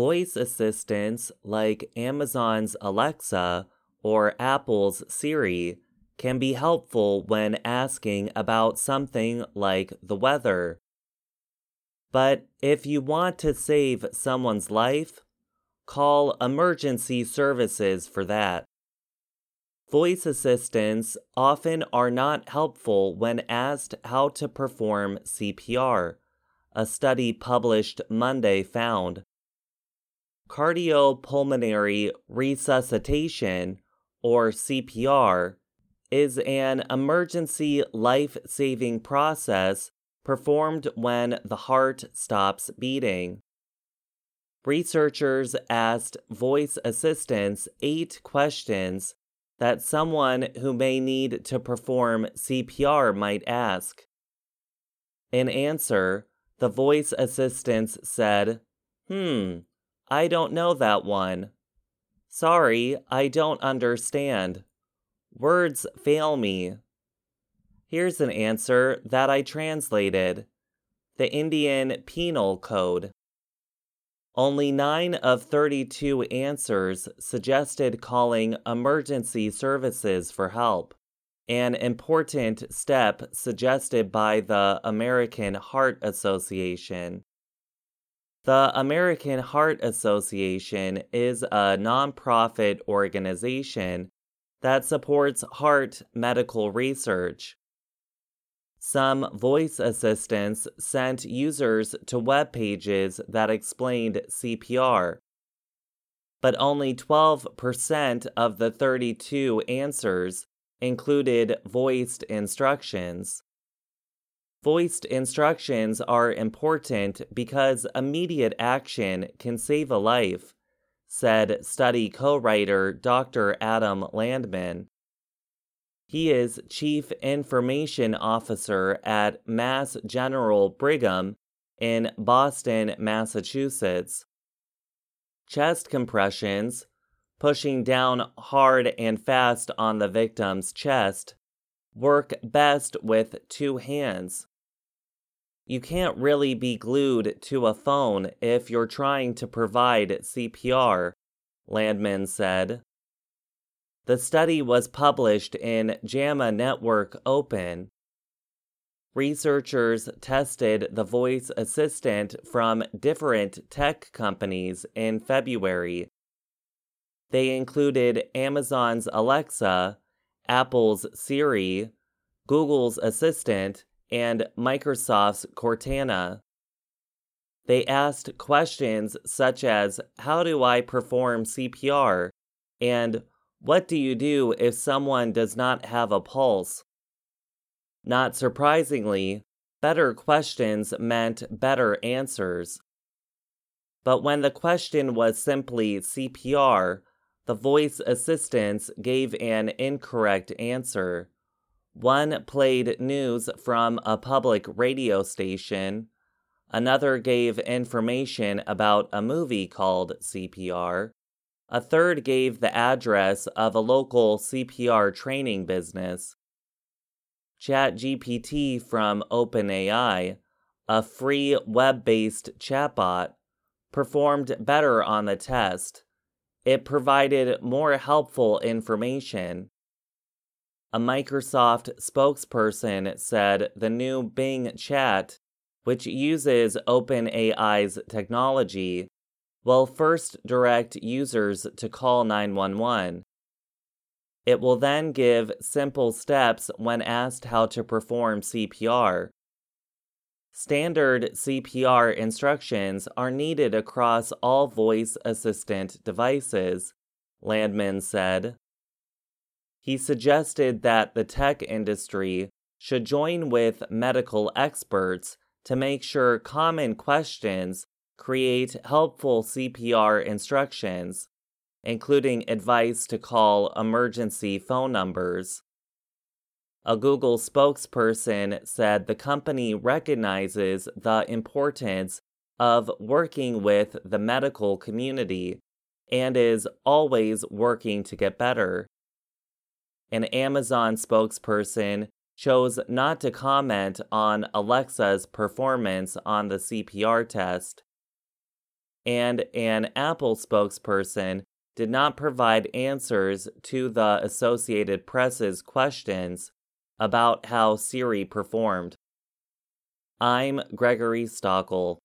Voice assistants like Amazon's Alexa or Apple's Siri can be helpful when asking about something like the weather. But if you want to save someone's life, call emergency services for that. Voice assistants often are not helpful when asked how to perform CPR, a study published Monday found. Cardiopulmonary resuscitation, or CPR, is an emergency life saving process performed when the heart stops beating. Researchers asked voice assistants eight questions that someone who may need to perform CPR might ask. In answer, the voice assistants said, Hmm, I don't know that one. Sorry, I don't understand. Words fail me. Here's an answer that I translated the Indian Penal Code. Only 9 of 32 answers suggested calling emergency services for help, an important step suggested by the American Heart Association. The American Heart Association is a nonprofit organization that supports heart medical research. Some voice assistants sent users to web pages that explained CPR. But only 12% of the 32 answers included voiced instructions. Voiced instructions are important because immediate action can save a life, said study co writer Dr. Adam Landman. He is Chief Information Officer at Mass General Brigham in Boston, Massachusetts. Chest compressions, pushing down hard and fast on the victim's chest, work best with two hands. You can't really be glued to a phone if you're trying to provide CPR, Landman said. The study was published in JAMA Network Open. Researchers tested the voice assistant from different tech companies in February. They included Amazon's Alexa, Apple's Siri, Google's Assistant, and Microsoft's Cortana. They asked questions such as How do I perform CPR? and what do you do if someone does not have a pulse? Not surprisingly, better questions meant better answers. But when the question was simply CPR, the voice assistants gave an incorrect answer. One played news from a public radio station, another gave information about a movie called CPR, a third gave the address of a local CPR training business. ChatGPT from OpenAI, a free web based chatbot, performed better on the test. It provided more helpful information. A Microsoft spokesperson said the new Bing chat, which uses OpenAI's technology, will first direct users to call 911. It will then give simple steps when asked how to perform CPR. Standard CPR instructions are needed across all voice assistant devices, Landman said. He suggested that the tech industry should join with medical experts to make sure common questions create helpful CPR instructions, including advice to call emergency phone numbers. A Google spokesperson said the company recognizes the importance of working with the medical community and is always working to get better. An Amazon spokesperson chose not to comment on Alexa's performance on the CPR test and an Apple spokesperson did not provide answers to the Associated Press's questions about how Siri performed. I'm Gregory Stachel.